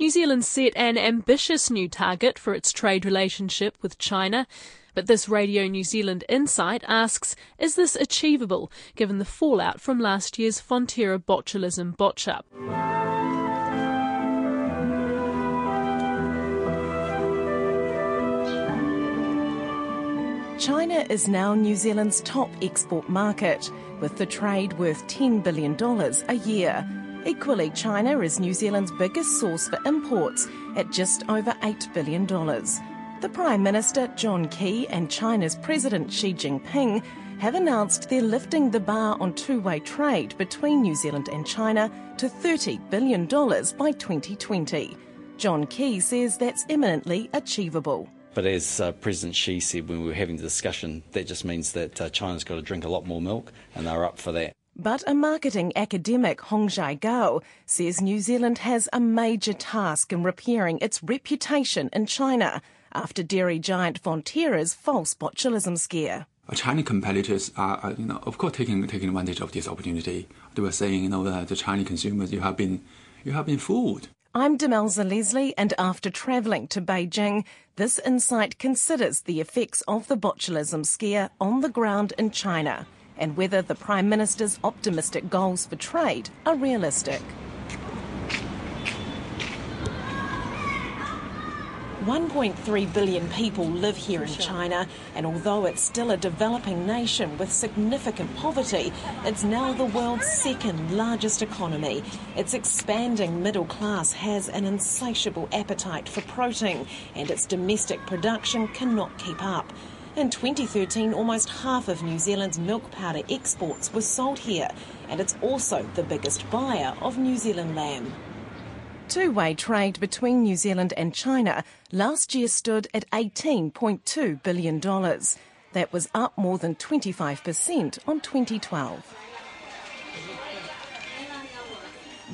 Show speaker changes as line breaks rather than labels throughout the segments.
New Zealand set an ambitious new target for its trade relationship with China. But this Radio New Zealand Insight asks Is this achievable given the fallout from last year's Fonterra botulism botch up?
China is now New Zealand's top export market, with the trade worth $10 billion a year. Equally, China is New Zealand's biggest source for imports at just over $8 billion. The Prime Minister, John Key, and China's President Xi Jinping have announced they're lifting the bar on two way trade between New Zealand and China to $30 billion by 2020. John Key says that's eminently achievable.
But as uh, President Xi said when we were having the discussion, that just means that uh, China's got to drink a lot more milk, and they're up for that.
But a marketing academic, Hongzhi Gao, says New Zealand has a major task in repairing its reputation in China after dairy giant Fonterra's false botulism scare.
Chinese competitors are, uh, you know, of course, taking taking advantage of this opportunity. They were saying, you know, that the Chinese consumers, you have been, you have been fooled.
I'm Demelza Leslie, and after travelling to Beijing, this insight considers the effects of the botulism scare on the ground in China and whether the Prime Minister's optimistic goals for trade are realistic. 1.3 billion people live here in China, and although it's still a developing nation with significant poverty, it's now the world's second largest economy. Its expanding middle class has an insatiable appetite for protein, and its domestic production cannot keep up. In 2013, almost half of New Zealand's milk powder exports were sold here, and it's also the biggest buyer of New Zealand lamb. Two way trade between New Zealand and China last year stood at $18.2 billion. That was up more than 25% on 2012.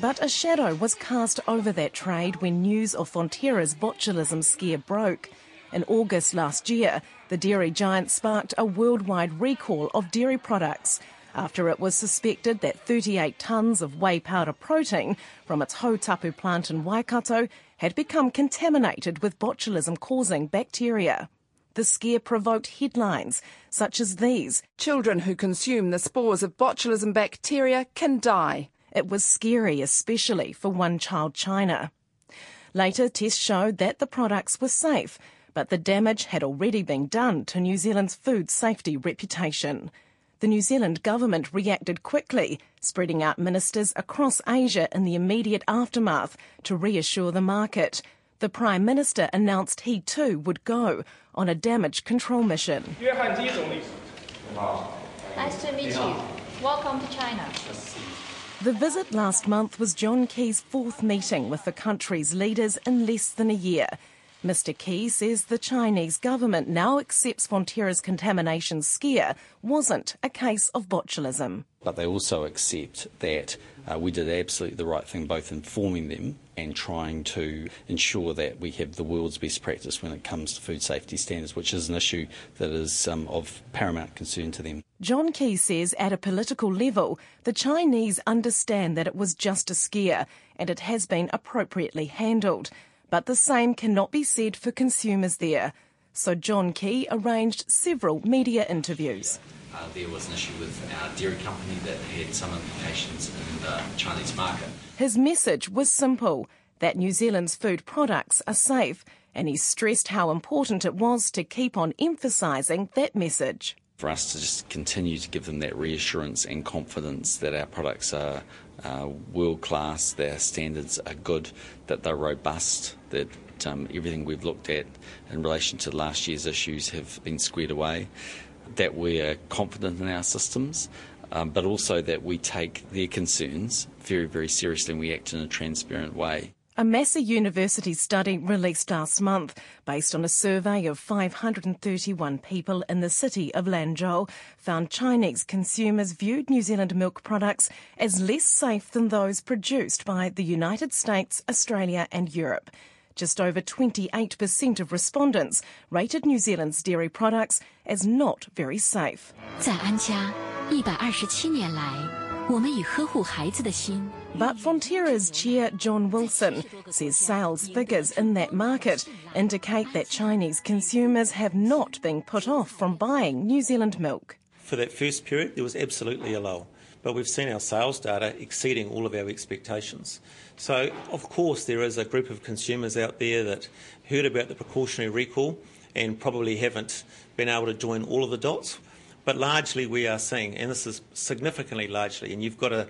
But a shadow was cast over that trade when news of Fonterra's botulism scare broke. In August last year, the dairy giant sparked a worldwide recall of dairy products after it was suspected that 38 tonnes of whey powder protein from its Hautapu plant in Waikato had become contaminated with botulism causing bacteria. The scare provoked headlines such as these
Children who consume the spores of botulism bacteria can die.
It was scary, especially for one child China. Later, tests showed that the products were safe but the damage had already been done to New Zealand's food safety reputation. The New Zealand government reacted quickly, spreading out ministers across Asia in the immediate aftermath to reassure the market. The Prime Minister announced he too would go on a damage control mission.
Nice to meet you. Welcome to China.
The visit last month was John Key's fourth meeting with the country's leaders in less than a year. Mr. Key says the Chinese government now accepts Fonterra's contamination scare wasn't a case of botulism.
But they also accept that uh, we did absolutely the right thing, both informing them and trying to ensure that we have the world's best practice when it comes to food safety standards, which is an issue that is um, of paramount concern to them.
John Key says at a political level, the Chinese understand that it was just a scare and it has been appropriately handled. But the same cannot be said for consumers there. So John Key arranged several media interviews.
Uh, there was an issue with our dairy company that had some implications in the Chinese market.
His message was simple that New Zealand's food products are safe, and he stressed how important it was to keep on emphasising that message.
For us to just continue to give them that reassurance and confidence that our products are uh, world class, their standards are good, that they're robust, that um, everything we've looked at in relation to last year's issues have been squared away, that we're confident in our systems, um, but also that we take their concerns very, very seriously and we act in a transparent way.
A Massey University study released last month, based on a survey of 531 people in the city of Lanzhou, found Chinese consumers viewed New Zealand milk products as less safe than those produced by the United States, Australia, and Europe. Just over 28% of respondents rated New Zealand's dairy products as not very safe.
在安家，一百二十七年来，我们以呵护孩子的心。
but Fonterra's chair, John Wilson, says sales figures in that market indicate that Chinese consumers have not been put off from buying New Zealand milk.
For that first period, there was absolutely a lull, but we've seen our sales data exceeding all of our expectations. So, of course, there is a group of consumers out there that heard about the precautionary recall and probably haven't been able to join all of the dots. But largely, we are seeing, and this is significantly largely, and you've got a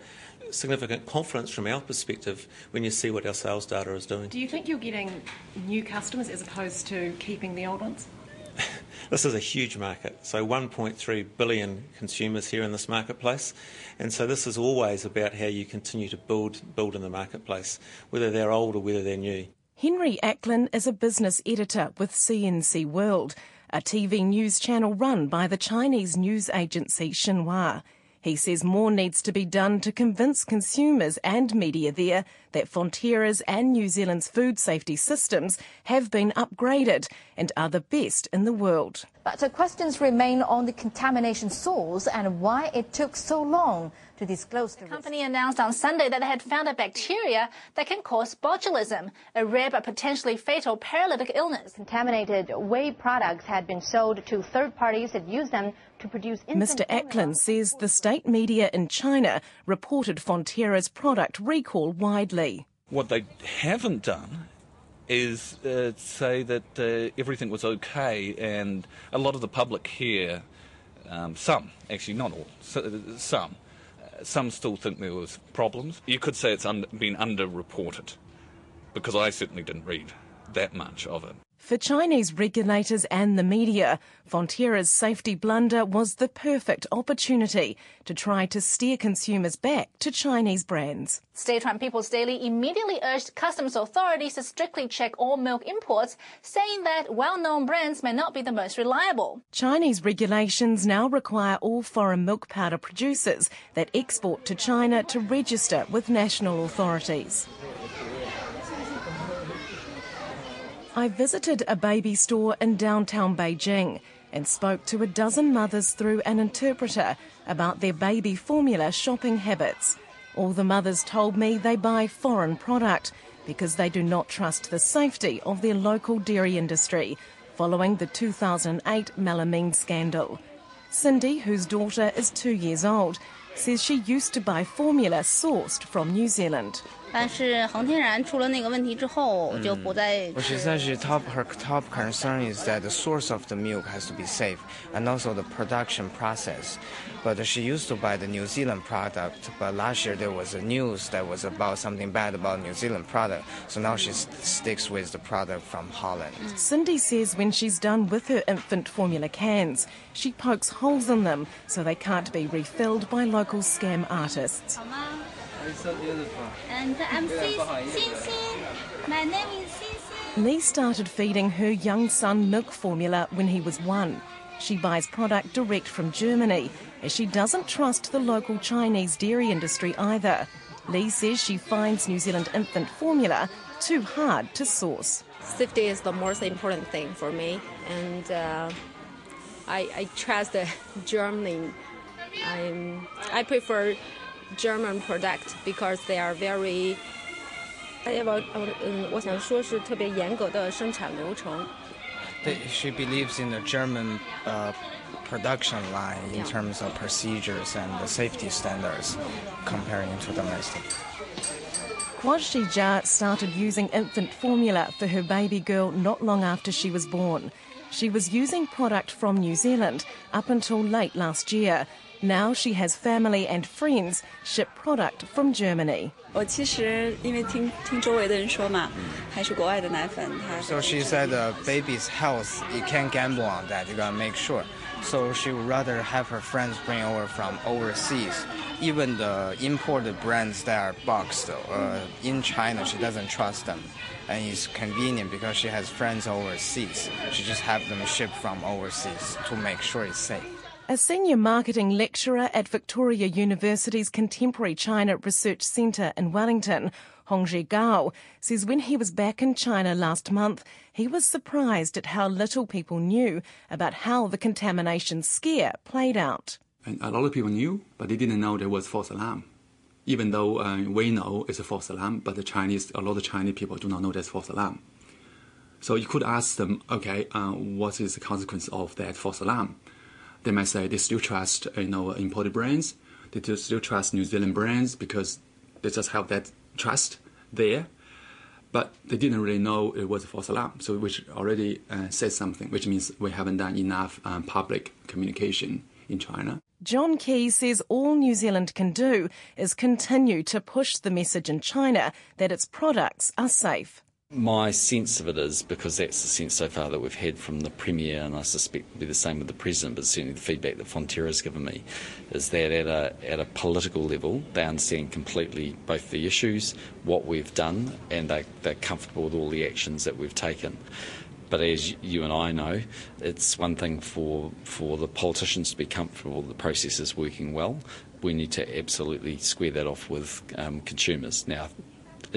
significant confidence from our perspective when you see what our sales data is doing.
Do you think you're getting new customers as opposed to keeping the old ones?
this is a huge market. So 1.3 billion consumers here in this marketplace. And so this is always about how you continue to build build in the marketplace, whether they're old or whether they're new.
Henry Acklin is a business editor with CNC World, a TV news channel run by the Chinese news agency Xinhua. He says more needs to be done to convince consumers and media there that Fonterra's and New Zealand's food safety systems have been upgraded and are the best in the world.
But the questions remain on the contamination source and why it took so long to disclose the,
the company announced on Sunday that they had found a bacteria that can cause botulism, a rare but potentially fatal paralytic illness.
Contaminated whey products had been sold to third parties that used them to produce
Mr. Acklin says the state media in China reported Fonterra's product recall widely.
What they haven't done is uh, say that uh, everything was okay, and a lot of the public here, um, some, actually not all, some, some still think there was problems. You could say it's under, been underreported, because I certainly didn't read that much of it.
For Chinese regulators and the media, Fonterra's safety blunder was the perfect opportunity to try to steer consumers back to Chinese brands.
State-run People's Daily immediately urged customs authorities to strictly check all milk imports, saying that well-known brands may not be the most reliable.
Chinese regulations now require all foreign milk powder producers that export to China to register with national authorities. I visited a baby store in downtown Beijing and spoke to a dozen mothers through an interpreter about their baby formula shopping habits. All the mothers told me they buy foreign product because they do not trust the safety of their local dairy industry following the 2008 melamine scandal. Cindy, whose daughter is two years old, says she used to buy formula sourced from New Zealand.
但是恒天然出了那个问题之后，就不再。
Well, she says she top her top concern is that the source of the milk has to be safe and also the production process. But she used to buy the New Zealand product, but last year there was a news that was about something bad about New Zealand product, so now she sticks with the product from Holland.
Cindy says when she's done with her infant formula cans, she pokes holes in them so they can't be refilled by local scam artists.
It's so beautiful. And I'm Xin Xin. My name is Xin
Lee started feeding her young son milk formula when he was one. She buys product direct from Germany, as she doesn't trust the local Chinese dairy industry either. Lee says she finds New Zealand infant formula too hard to source.
Safety is the most important thing for me, and uh, I, I trust Germany. I'm, I prefer German product because they are very. 要不要嗯，我想说是特别严格的生产流程。
She believes in the German uh, production line in terms of procedures and the safety standards, comparing to domestic.
Kwaj Jia started using infant formula for her baby girl not long after she was born. She was using product from New Zealand up until late last year now she has family and friends ship product from Germany.
So she said
the baby's health, you can't gamble on that. You gotta make sure. So she would rather have her friends bring over from overseas. Even the imported brands that are boxed uh, in China, she doesn't trust them. And it's convenient because she has friends overseas. She just have them shipped from overseas to make sure it's safe.
A senior marketing lecturer at Victoria University's Contemporary China Research Centre in Wellington, Hongzhi Gao, says when he was back in China last month, he was surprised at how little people knew about how the contamination scare played out.
And a lot of people knew, but they didn't know there was false alarm. even though uh, we know it's a false alarm, but the Chinese, a lot of Chinese people do not know that's false alarm. So you could ask them, okay, uh, what is the consequence of that false alarm? They might say they still trust, you know, imported brands. They still trust New Zealand brands because they just have that trust there. But they didn't really know it was a false alarm, so which already uh, says something, which means we haven't done enough um, public communication in China.
John Key says all New Zealand can do is continue to push the message in China that its products are safe.
My sense of it is because that's the sense so far that we've had from the Premier, and I suspect will be the same with the President, but certainly the feedback that Fonterra has given me is that at a, at a political level, they understand completely both the issues, what we've done, and they, they're comfortable with all the actions that we've taken. But as you and I know, it's one thing for, for the politicians to be comfortable the process is working well. We need to absolutely square that off with um, consumers. Now,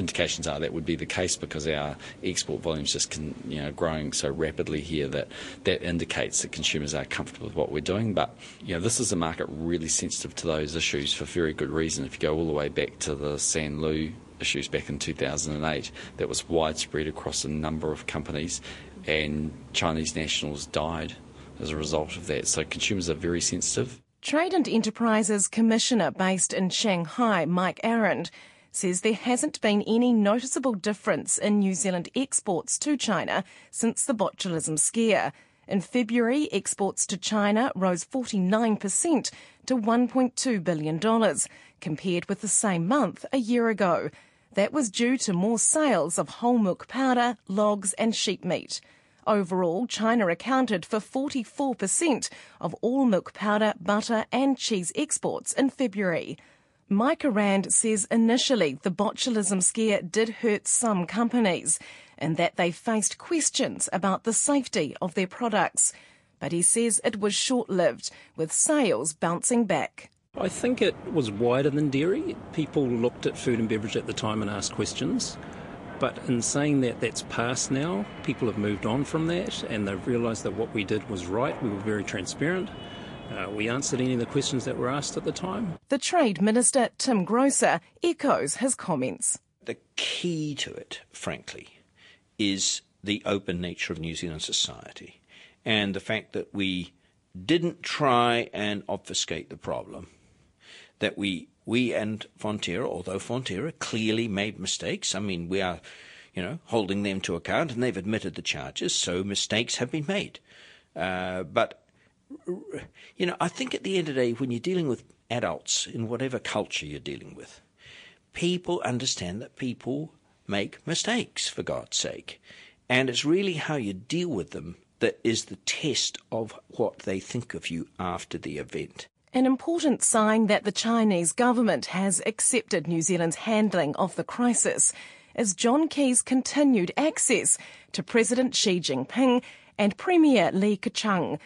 indications are that would be the case because our export volumes just can, you know, growing so rapidly here that that indicates that consumers are comfortable with what we're doing. But you know, this is a market really sensitive to those issues for very good reason. If you go all the way back to the Sanlu issues back in 2008, that was widespread across a number of companies, and Chinese nationals died as a result of that. So consumers are very sensitive.
Trade and Enterprises Commissioner based in Shanghai, Mike Arend, says there hasn't been any noticeable difference in New Zealand exports to China since the botulism scare. In February, exports to China rose 49% to $1.2 billion, compared with the same month a year ago. That was due to more sales of whole milk powder, logs, and sheep meat. Overall, China accounted for 44% of all milk powder, butter, and cheese exports in February. Mike Arend says initially the botulism scare did hurt some companies and that they faced questions about the safety of their products. But he says it was short lived, with sales bouncing back.
I think it was wider than dairy. People looked at food and beverage at the time and asked questions. But in saying that, that's past now. People have moved on from that and they've realised that what we did was right. We were very transparent. Uh, we answered any of the questions that were asked at the time.
The Trade Minister, Tim Groser, echoes his comments.
The key to it, frankly, is the open nature of New Zealand society and the fact that we didn't try and obfuscate the problem, that we we and Fonterra, although Fonterra clearly made mistakes, I mean, we are, you know, holding them to account and they've admitted the charges, so mistakes have been made. Uh, but you know, I think at the end of the day, when you're dealing with adults in whatever culture you're dealing with, people understand that people make mistakes, for God's sake. And it's really how you deal with them that is the test of what they think of you after the event.
An important sign that the Chinese government has accepted New Zealand's handling of the crisis is John Key's continued access to President Xi Jinping and Premier Li Keqiang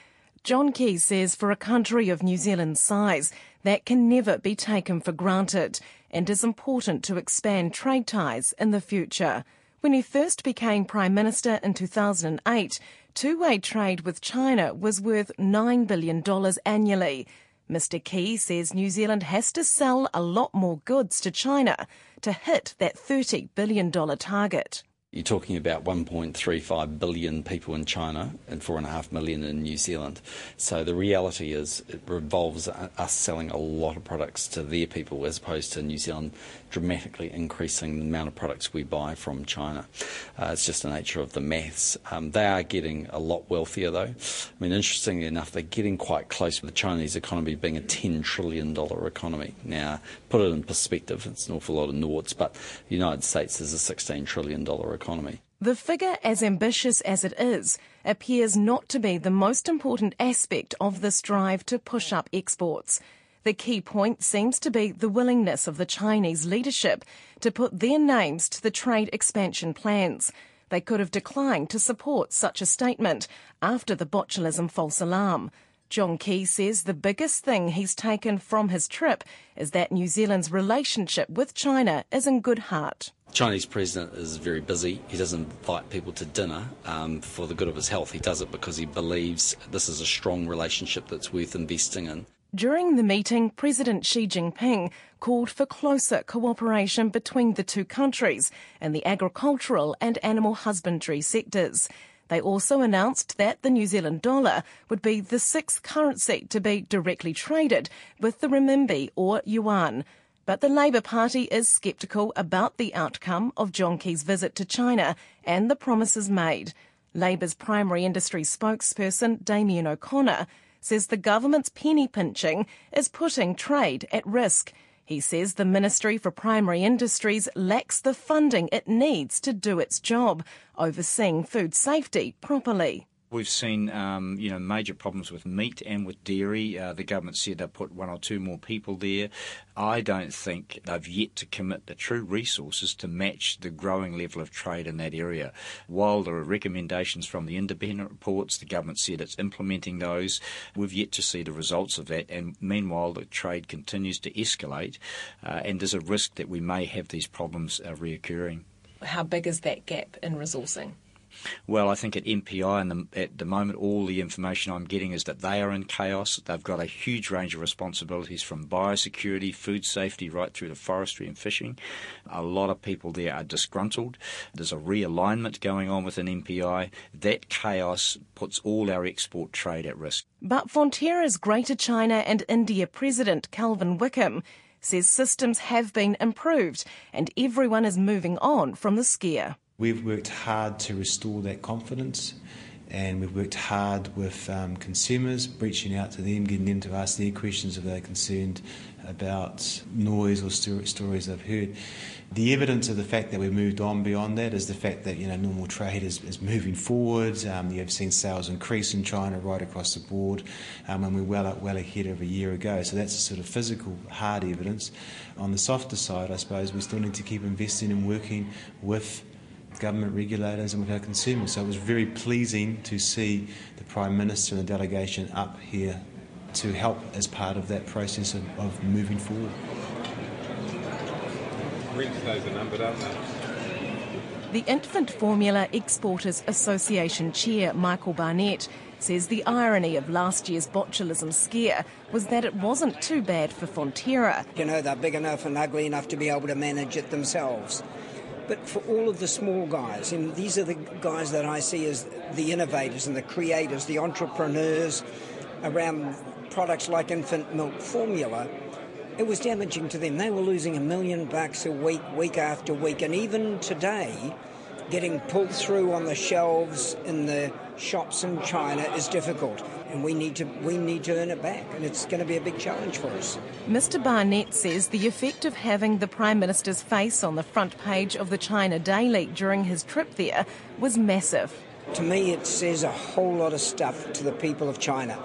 John Key says for a country of New Zealand's size, that can never be taken for granted and is important to expand trade ties in the future. When he first became Prime Minister in 2008, two-way trade with China was worth $9 billion annually. Mr Key says New Zealand has to sell a lot more goods to China to hit that $30 billion target.
You're talking about 1.35 billion people in China and 4.5 million in New Zealand. So the reality is it revolves us selling a lot of products to their people as opposed to New Zealand dramatically increasing the amount of products we buy from China. Uh, it's just the nature of the maths. Um, they are getting a lot wealthier though. I mean, interestingly enough, they're getting quite close to the Chinese economy being a $10 trillion economy. Now, put it in perspective, it's an awful lot of noughts, but the United States is a $16 trillion economy economy.
The figure, as ambitious as it is, appears not to be the most important aspect of this drive to push up exports. The key point seems to be the willingness of the Chinese leadership to put their names to the trade expansion plans. They could have declined to support such a statement after the botulism false alarm. John Key says the biggest thing he's taken from his trip is that New Zealand's relationship with China is in good heart.
Chinese president is very busy. He doesn't invite people to dinner um, for the good of his health. He does it because he believes this is a strong relationship that's worth investing in.
During the meeting, President Xi Jinping called for closer cooperation between the two countries in the agricultural and animal husbandry sectors. They also announced that the New Zealand dollar would be the sixth currency to be directly traded with the renminbi or yuan. But the Labour Party is sceptical about the outcome of John Key's visit to China and the promises made. Labour's primary industry spokesperson, Damien O'Connor, says the government's penny pinching is putting trade at risk. He says the Ministry for Primary Industries lacks the funding it needs to do its job, overseeing food safety properly.
We've seen, um, you know, major problems with meat and with dairy. Uh, the government said they'll put one or two more people there. I don't think they've yet to commit the true resources to match the growing level of trade in that area. While there are recommendations from the independent reports, the government said it's implementing those. We've yet to see the results of that, and meanwhile, the trade continues to escalate, uh, and there's a risk that we may have these problems uh, reoccurring.
How big is that gap in resourcing?
Well, I think at MPI the, at the moment, all the information I'm getting is that they are in chaos. They've got a huge range of responsibilities from biosecurity, food safety, right through to forestry and fishing. A lot of people there are disgruntled. There's a realignment going on within MPI. That chaos puts all our export trade at risk.
But Fonterra's Greater China and India President Kelvin Wickham says systems have been improved and everyone is moving on from the scare.
We've worked hard to restore that confidence and we've worked hard with um, consumers, reaching out to them, getting them to ask their questions if they're concerned about noise or stories they've heard. The evidence of the fact that we've moved on beyond that is the fact that you know normal trade is, is moving forward. Um, you have seen sales increase in China right across the board, um, and we're well well ahead of a year ago. So that's a sort of physical, hard evidence. On the softer side, I suppose we still need to keep investing and working with government regulators and with our consumers. So it was very pleasing to see the Prime Minister and the delegation up here to help as part of that process of, of moving forward.
The Infant Formula Exporters Association Chair Michael Barnett says the irony of last year's botulism scare was that it wasn't too bad for Fonterra.
You know, they're big enough and ugly enough to be able to manage it themselves. But for all of the small guys, and these are the guys that I see as the innovators and the creators, the entrepreneurs around products like infant milk formula, it was damaging to them. They were losing a million bucks a week, week after week, and even today, getting pulled through on the shelves in the shops in China is difficult and we need to we need to earn it back, and it's going to be a big challenge for us.
Mr. Barnett says the effect of having the Prime Minister's face on the front page of the China Daily during his trip there was massive.
To me, it says a whole lot of stuff to the people of China.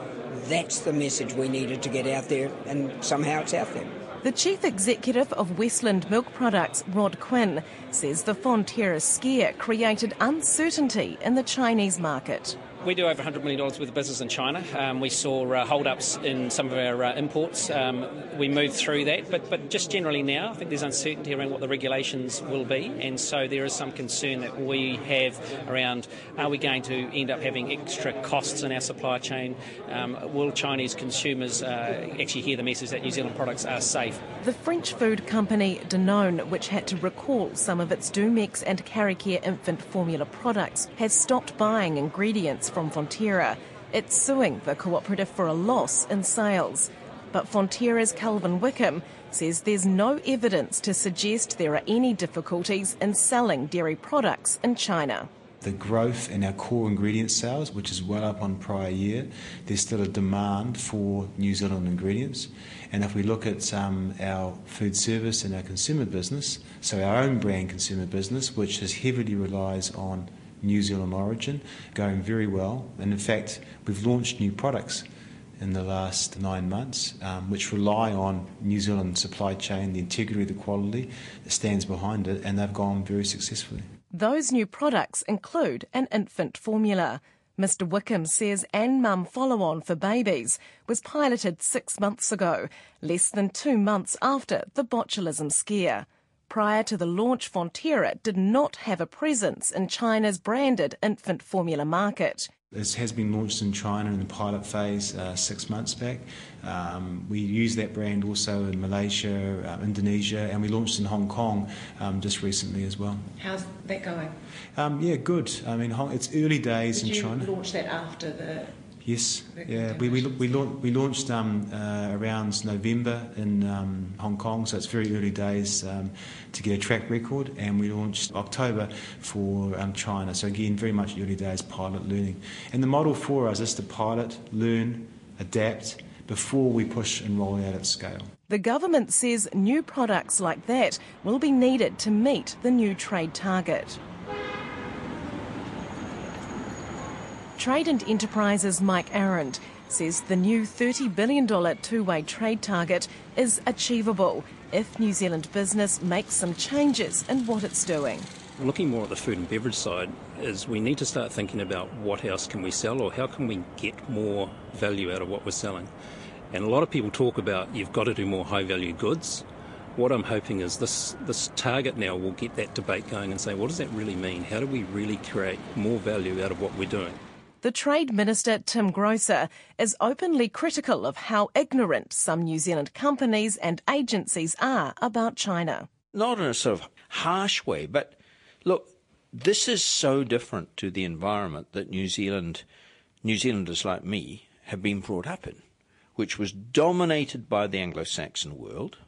That's the message we needed to get out there, and somehow it's out there.
The chief executive of Westland Milk Products, Rod Quinn, says the Fonterra scare created uncertainty in the Chinese market.
We do over $100 million worth of business in China. Um, we saw uh, hold-ups in some of our uh, imports. Um, we moved through that, but, but just generally now, I think there's uncertainty around what the regulations will be, and so there is some concern that we have around are we going to end up having extra costs in our supply chain? Um, will Chinese consumers uh, actually hear the message that New Zealand products are safe?
The French food company Danone, which had to recall some of its Dumex and Karicare infant formula products, has stopped buying ingredients from Fonterra. It's suing the cooperative for a loss in sales. But Fonterra's Kelvin Wickham says there's no evidence to suggest there are any difficulties in selling dairy products in China.
The growth in our core ingredient sales, which is well up on prior year, there's still a demand for New Zealand ingredients. And if we look at um, our food service and our consumer business, so our own brand consumer business, which has heavily relies on New Zealand origin, going very well. And in fact, we've launched new products in the last nine months, um, which rely on New Zealand supply chain, the integrity, the quality that stands behind it, and they've gone very successfully.
Those new products include an infant formula. Mr. Wickham says Anmum follow on for babies was piloted six months ago, less than two months after the botulism scare. Prior to the launch, Fonterra did not have a presence in China's branded infant formula market.
This has been launched in China in the pilot phase uh, six months back. Um, we use that brand also in Malaysia, uh, Indonesia, and we launched in Hong Kong um, just recently as well.
How's that going?
Um, yeah, good. I mean, it's early days
Did
in
you
China.
launch that after the
Yes, yeah. We, we, we, launch, we launched um, uh, around November in um, Hong Kong, so it's very early days um, to get a track record, and we launched October for um, China. So, again, very much early days pilot learning. And the model for us is to pilot, learn, adapt before we push and roll out at scale.
The government says new products like that will be needed to meet the new trade target. Trade and Enterprises Mike Arend says the new $30 billion two way trade target is achievable if New Zealand business makes some changes in what it's doing.
Looking more at the food and beverage side, is we need to start thinking about what else can we sell or how can we get more value out of what we're selling. And a lot of people talk about you've got to do more high value goods. What I'm hoping is this, this target now will get that debate going and say, what does that really mean? How do we really create more value out of what we're doing?
The Trade Minister, Tim Groser, is openly critical of how ignorant some New Zealand companies and agencies are about China.
Not in a sort of harsh way, but look, this is so different to the environment that New Zealand, New Zealanders like me, have been brought up in, which was dominated by the Anglo-Saxon world,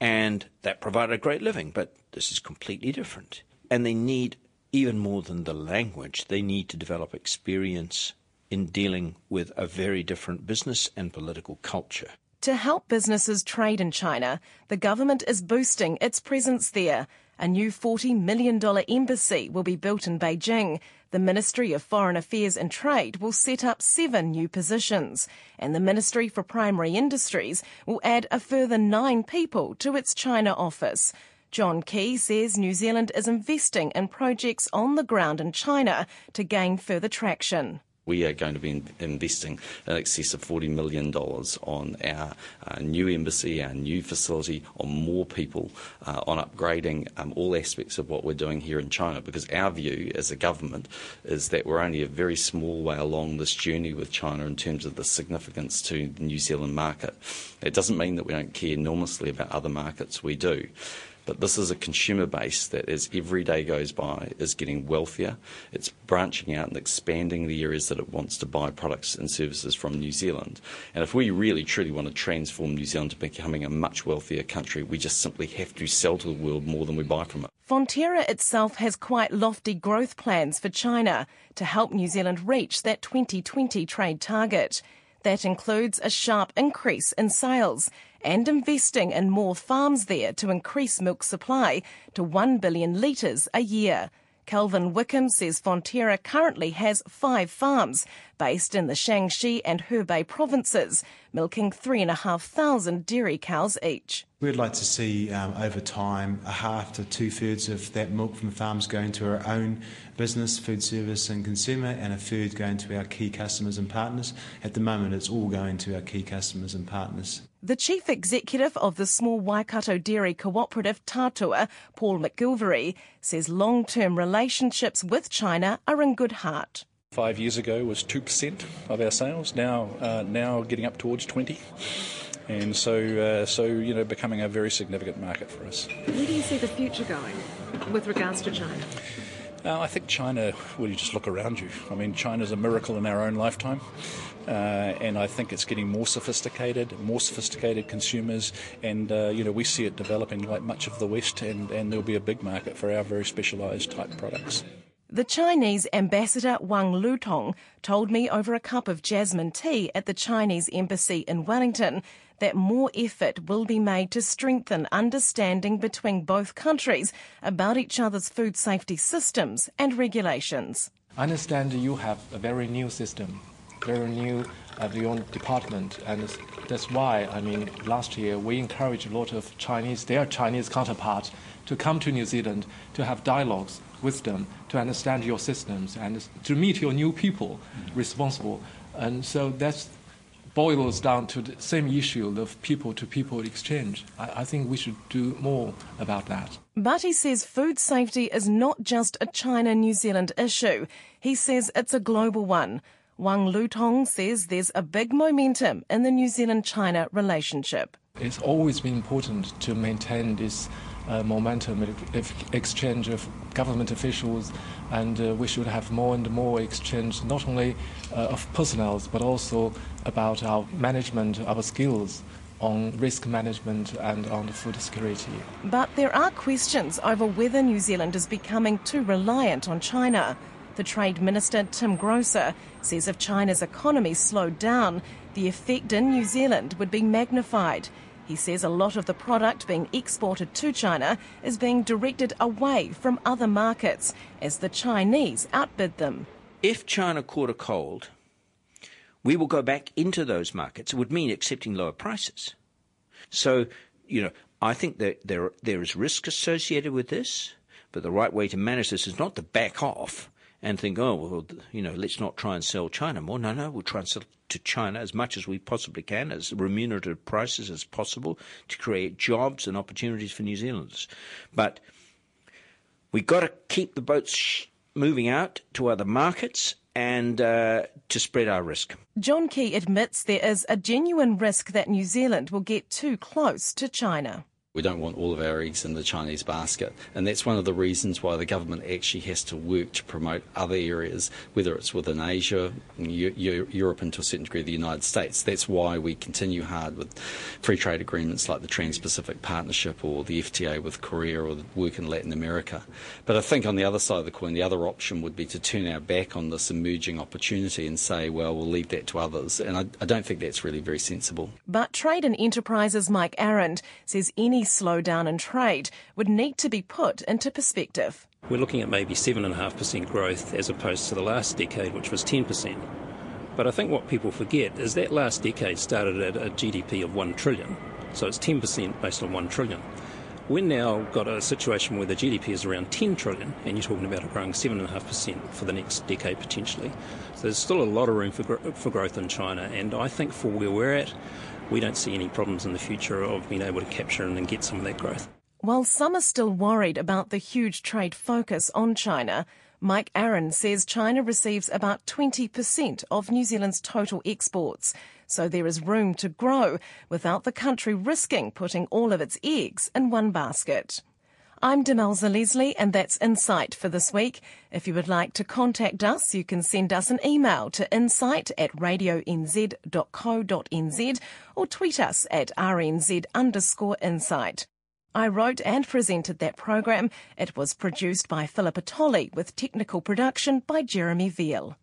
and that provided a great living. But this is completely different, and they need even more than the language, they need to develop experience in dealing with a very different business and political culture.
To help businesses trade in China, the government is boosting its presence there. A new $40 million embassy will be built in Beijing. The Ministry of Foreign Affairs and Trade will set up seven new positions, and the Ministry for Primary Industries will add a further nine people to its China office. John Key says New Zealand is investing in projects on the ground in China to gain further traction.
We are going to be investing in excess of $40 million on our uh, new embassy, our new facility, on more people, uh, on upgrading um, all aspects of what we're doing here in China. Because our view as a government is that we're only a very small way along this journey with China in terms of the significance to the New Zealand market. It doesn't mean that we don't care enormously about other markets, we do. But this is a consumer base that, as every day goes by, is getting wealthier. It's branching out and expanding the areas that it wants to buy products and services from New Zealand. And if we really truly want to transform New Zealand to becoming a much wealthier country, we just simply have to sell to the world more than we buy from it.
Fonterra itself has quite lofty growth plans for China to help New Zealand reach that 2020 trade target. That includes a sharp increase in sales and investing in more farms there to increase milk supply to 1 billion litres a year. Kelvin Wickham says Fonterra currently has five farms based in the Shaanxi and Hebei provinces, milking 3,500 dairy cows each.
We'd like to see um, over time a half to two thirds of that milk from farms going to our own business, food service and consumer, and a third going to our key customers and partners. At the moment, it's all going to our key customers and partners.
The chief executive of the small Waikato dairy cooperative Tatua, Paul McGilvary, says long term relationships with China are in good heart.
Five years ago was 2% of our sales, now, uh, now getting up towards 20 and so uh, so you know becoming a very significant market for us.
Where do you see the future going with regards to China?
Uh, I think China. Well, you just look around you. I mean, China's a miracle in our own lifetime. Uh, and I think it's getting more sophisticated, more sophisticated consumers, and uh, you know we see it developing like much of the West, and, and there'll be a big market for our very specialised type products.
The Chinese ambassador Wang Lutong told me over a cup of jasmine tea at the Chinese embassy in Wellington that more effort will be made to strengthen understanding between both countries about each other's food safety systems and regulations.
I understand you have a very new system, very new of your own department, and that's why I mean last year we encouraged a lot of Chinese, their Chinese counterparts, to come to New Zealand to have dialogues with them, to understand your systems, and to meet your new people mm-hmm. responsible. And so that boils down to the same issue of people to people exchange. I, I think we should do more about that.
But he says food safety is not just a China New Zealand issue. He says it's a global one. Wang Lutong says there's a big momentum in the New Zealand China relationship.
It's always been important to maintain this uh, momentum exchange of government officials, and uh, we should have more and more exchange not only uh, of personnel but also about our management, our skills on risk management and on food security.
But there are questions over whether New Zealand is becoming too reliant on China. The Trade Minister, Tim Groser, says if China's economy slowed down, the effect in New Zealand would be magnified. He says a lot of the product being exported to China is being directed away from other markets as the Chinese outbid them.
If China caught a cold, we will go back into those markets. It would mean accepting lower prices. So, you know, I think that there there is risk associated with this, but the right way to manage this is not to back off and think, oh, well, you know, let's not try and sell China more. No, no, we'll try and sell to China as much as we possibly can, as remunerative prices as possible, to create jobs and opportunities for New Zealanders. But we've got to keep the boats moving out to other markets and uh, to spread our risk.
John Key admits there is a genuine risk that New Zealand will get too close to China.
We don't want all of our eggs in the Chinese basket. And that's one of the reasons why the government actually has to work to promote other areas, whether it's within Asia, Europe, and to a certain degree the United States. That's why we continue hard with free trade agreements like the Trans Pacific Partnership or the FTA with Korea or work in Latin America. But I think on the other side of the coin, the other option would be to turn our back on this emerging opportunity and say, well, we'll leave that to others. And I, I don't think that's really very sensible.
But Trade and Enterprises Mike Arend says any slowdown in trade would need to be put into perspective.
We're looking at maybe 7.5% growth as opposed to the last decade, which was 10%. But I think what people forget is that last decade started at a GDP of 1 trillion. So it's 10% based on 1 trillion. We've now got a situation where the GDP is around 10 trillion, and you're talking about it growing 7.5% for the next decade potentially. So there's still a lot of room for, for growth in China, and I think for where we're at, we don't see any problems in the future of being able to capture and get some of that growth.
While some are still worried about the huge trade focus on China, Mike Arend says China receives about 20% of New Zealand's total exports, so there is room to grow without the country risking putting all of its eggs in one basket. I'm Demelza Leslie, and that's Insight for this week. If you would like to contact us, you can send us an email to insight at radionz.co.nz or tweet us at rnz underscore insight. I wrote and presented that program. It was produced by Philippa Tolley with technical production by Jeremy Veal.